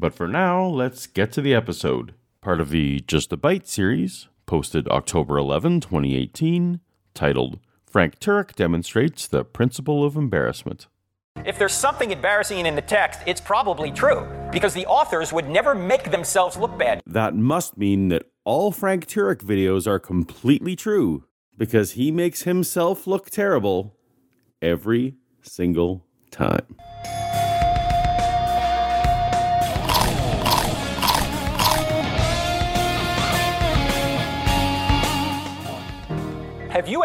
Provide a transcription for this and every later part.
But for now, let's get to the episode. Part of the Just a Bite series, posted October 11, 2018, titled Frank Turek Demonstrates the Principle of Embarrassment. If there's something embarrassing in the text, it's probably true, because the authors would never make themselves look bad. That must mean that all Frank Turek videos are completely true, because he makes himself look terrible every single time.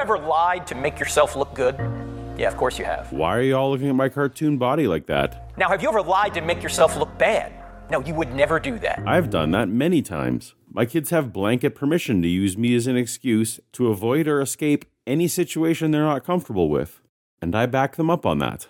Ever lied to make yourself look good? Yeah, of course you have. Why are you all looking at my cartoon body like that? Now, have you ever lied to make yourself look bad? No, you would never do that. I've done that many times. My kids have blanket permission to use me as an excuse to avoid or escape any situation they're not comfortable with, and I back them up on that.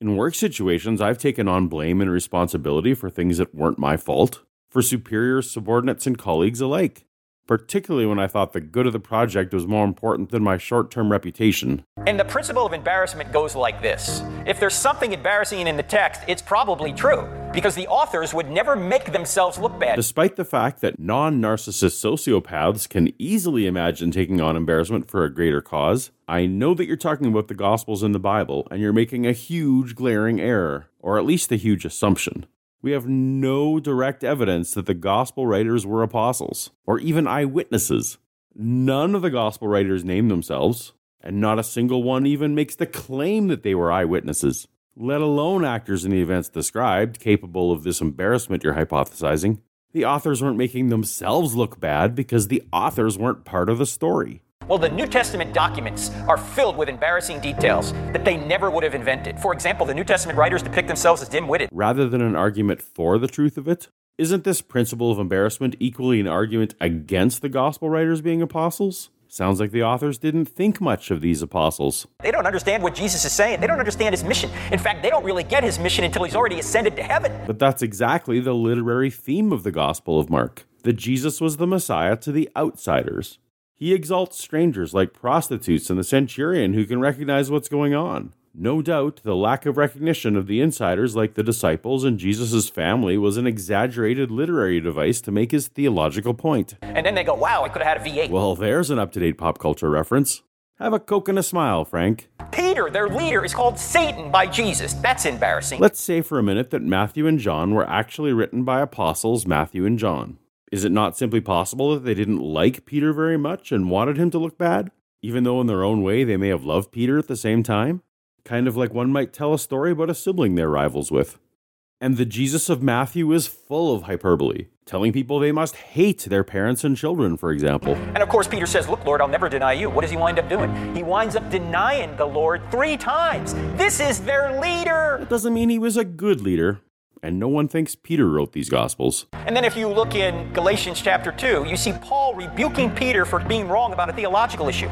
In work situations, I've taken on blame and responsibility for things that weren't my fault, for superiors, subordinates, and colleagues alike particularly when I thought the good of the project was more important than my short term reputation. And the principle of embarrassment goes like this if there's something embarrassing in the text, it's probably true, because the authors would never make themselves look bad. Despite the fact that non narcissist sociopaths can easily imagine taking on embarrassment for a greater cause, I know that you're talking about the Gospels in the Bible, and you're making a huge glaring error, or at least a huge assumption we have no direct evidence that the gospel writers were apostles or even eyewitnesses. None of the gospel writers name themselves, and not a single one even makes the claim that they were eyewitnesses, let alone actors in the events described capable of this embarrassment you're hypothesizing. The authors weren't making themselves look bad because the authors weren't part of the story. Well, the New Testament documents are filled with embarrassing details that they never would have invented. For example, the New Testament writers depict themselves as dim witted. Rather than an argument for the truth of it, isn't this principle of embarrassment equally an argument against the gospel writers being apostles? Sounds like the authors didn't think much of these apostles. They don't understand what Jesus is saying. They don't understand his mission. In fact, they don't really get his mission until he's already ascended to heaven. But that's exactly the literary theme of the Gospel of Mark that Jesus was the Messiah to the outsiders. He exalts strangers like prostitutes and the centurion who can recognize what's going on. No doubt, the lack of recognition of the insiders, like the disciples and Jesus' family, was an exaggerated literary device to make his theological point. And then they go, wow, I could have had a V8. Well, there's an up to date pop culture reference. Have a Coke and a smile, Frank. Peter, their leader, is called Satan by Jesus. That's embarrassing. Let's say for a minute that Matthew and John were actually written by apostles Matthew and John. Is it not simply possible that they didn't like Peter very much and wanted him to look bad, even though in their own way they may have loved Peter at the same time? Kind of like one might tell a story about a sibling they're rivals with. And the Jesus of Matthew is full of hyperbole, telling people they must hate their parents and children, for example. And of course, Peter says, Look, Lord, I'll never deny you. What does he wind up doing? He winds up denying the Lord three times. This is their leader. That doesn't mean he was a good leader and no one thinks Peter wrote these Gospels. And then if you look in Galatians chapter 2, you see Paul rebuking Peter for being wrong about a theological issue.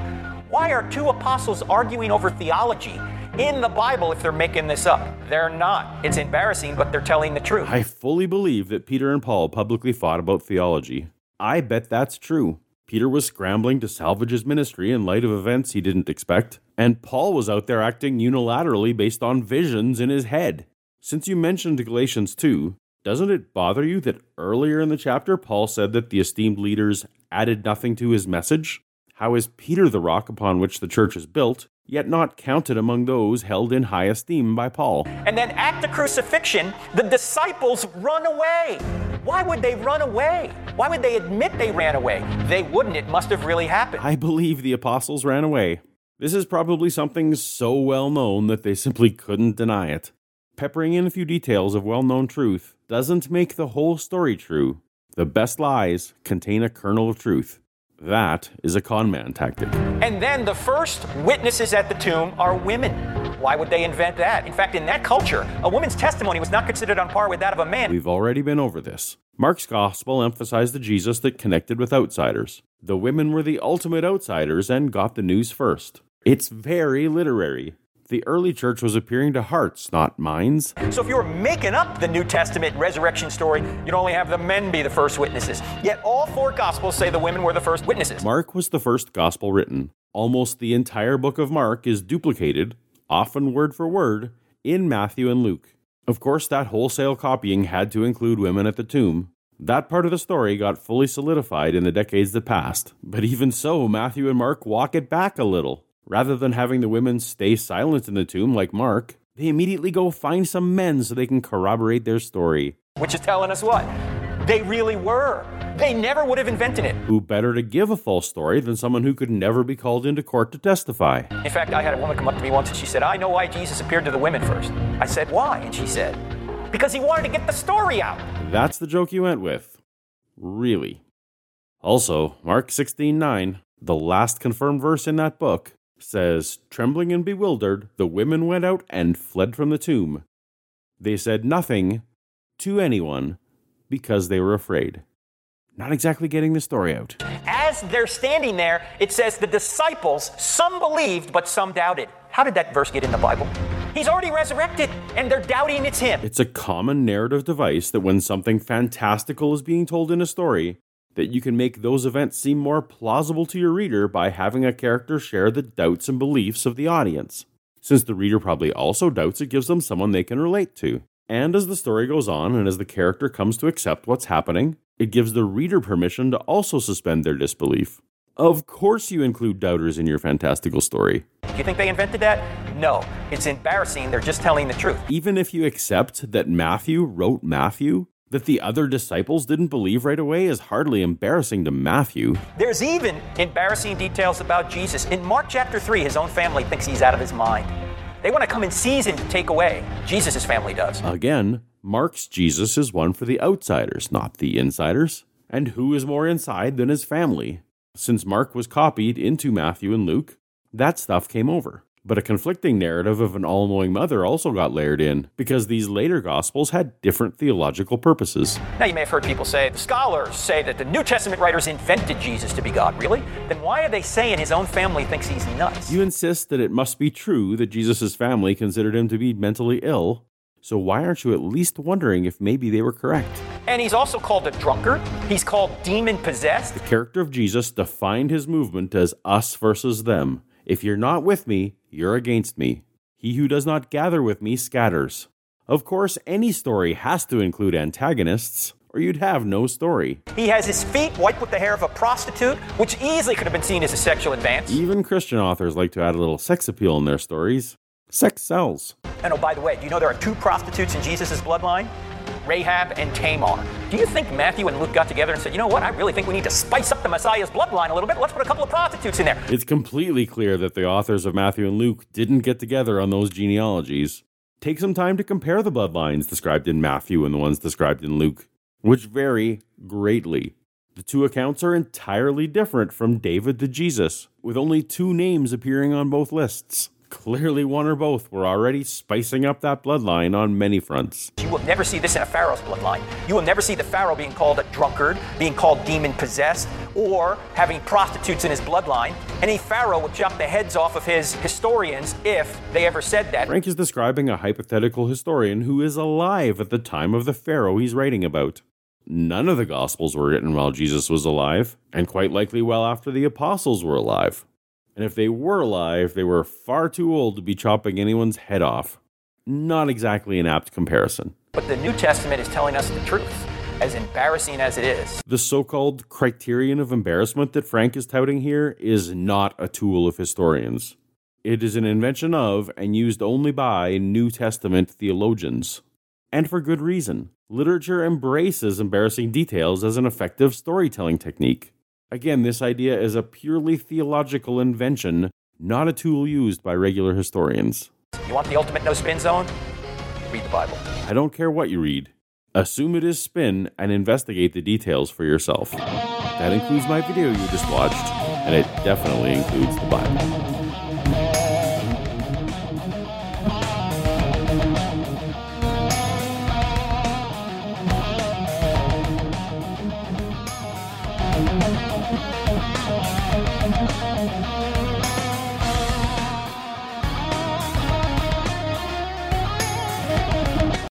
Why are two apostles arguing over theology in the Bible if they're making this up? They're not. It's embarrassing, but they're telling the truth. I fully believe that Peter and Paul publicly fought about theology. I bet that's true. Peter was scrambling to salvage his ministry in light of events he didn't expect, and Paul was out there acting unilaterally based on visions in his head. Since you mentioned Galatians 2, doesn't it bother you that earlier in the chapter Paul said that the esteemed leaders added nothing to his message? How is Peter the rock upon which the church is built, yet not counted among those held in high esteem by Paul? And then at the crucifixion, the disciples run away. Why would they run away? Why would they admit they ran away? They wouldn't. It must have really happened. I believe the apostles ran away. This is probably something so well known that they simply couldn't deny it peppering in a few details of well known truth doesn't make the whole story true. The best lies contain a kernel of truth. That is a conman tactic. And then the first witnesses at the tomb are women. Why would they invent that? In fact, in that culture, a woman's testimony was not considered on par with that of a man. We've already been over this. Mark's gospel emphasized the Jesus that connected with outsiders. The women were the ultimate outsiders and got the news first. It's very literary. The early church was appearing to hearts, not minds. So if you were making up the New Testament resurrection story, you'd only have the men be the first witnesses. Yet all four gospels say the women were the first witnesses. Mark was the first gospel written. Almost the entire book of Mark is duplicated, often word for word, in Matthew and Luke. Of course, that wholesale copying had to include women at the tomb. That part of the story got fully solidified in the decades that passed. But even so, Matthew and Mark walk it back a little. Rather than having the women stay silent in the tomb like Mark, they immediately go find some men so they can corroborate their story. Which is telling us what? They really were. They never would have invented it. Who better to give a false story than someone who could never be called into court to testify? In fact, I had a woman come up to me once and she said, I know why Jesus appeared to the women first. I said, Why? And she said, Because he wanted to get the story out. That's the joke you went with. Really. Also, Mark 16:9, the last confirmed verse in that book, says, Trembling and bewildered, the women went out and fled from the tomb. They said nothing to anyone because they were afraid. Not exactly getting the story out. As they're standing there, it says the disciples, some believed, but some doubted. How did that verse get in the Bible? He's already resurrected, and they're doubting it's him. It's a common narrative device that when something fantastical is being told in a story, that you can make those events seem more plausible to your reader by having a character share the doubts and beliefs of the audience. Since the reader probably also doubts, it gives them someone they can relate to. And as the story goes on and as the character comes to accept what's happening, it gives the reader permission to also suspend their disbelief. Of course, you include doubters in your fantastical story. Do you think they invented that? No. It's embarrassing. They're just telling the truth. Even if you accept that Matthew wrote Matthew, that the other disciples didn't believe right away is hardly embarrassing to Matthew. There's even embarrassing details about Jesus. In Mark chapter 3, his own family thinks he's out of his mind. They want to come and seize him to take away. Jesus' family does. Again, Mark's Jesus is one for the outsiders, not the insiders. And who is more inside than his family? Since Mark was copied into Matthew and Luke, that stuff came over. But a conflicting narrative of an all knowing mother also got layered in, because these later Gospels had different theological purposes. Now, you may have heard people say, the scholars say that the New Testament writers invented Jesus to be God. Really? Then why are they saying his own family thinks he's nuts? You insist that it must be true that Jesus' family considered him to be mentally ill, so why aren't you at least wondering if maybe they were correct? And he's also called a drunkard. He's called demon possessed. The character of Jesus defined his movement as us versus them. If you're not with me, you're against me. He who does not gather with me scatters. Of course, any story has to include antagonists, or you'd have no story. He has his feet wiped with the hair of a prostitute, which easily could have been seen as a sexual advance. Even Christian authors like to add a little sex appeal in their stories. Sex sells. And oh, by the way, do you know there are two prostitutes in Jesus' bloodline? Rahab and Tamar. Do you think Matthew and Luke got together and said, you know what, I really think we need to spice up the Messiah's bloodline a little bit. Let's put a couple of prostitutes in there. It's completely clear that the authors of Matthew and Luke didn't get together on those genealogies. Take some time to compare the bloodlines described in Matthew and the ones described in Luke, which vary greatly. The two accounts are entirely different from David to Jesus, with only two names appearing on both lists. Clearly, one or both were already spicing up that bloodline on many fronts. You will never see this in a Pharaoh's bloodline. You will never see the Pharaoh being called a drunkard, being called demon possessed, or having prostitutes in his bloodline. Any Pharaoh would chop the heads off of his historians if they ever said that. Frank is describing a hypothetical historian who is alive at the time of the Pharaoh he's writing about. None of the Gospels were written while Jesus was alive, and quite likely well after the apostles were alive. And if they were alive, they were far too old to be chopping anyone's head off. Not exactly an apt comparison. But the New Testament is telling us the truth, as embarrassing as it is. The so called criterion of embarrassment that Frank is touting here is not a tool of historians. It is an invention of and used only by New Testament theologians. And for good reason. Literature embraces embarrassing details as an effective storytelling technique. Again, this idea is a purely theological invention, not a tool used by regular historians. You want the ultimate no spin zone? Read the Bible. I don't care what you read. Assume it is spin and investigate the details for yourself. That includes my video you just watched, and it definitely includes the Bible.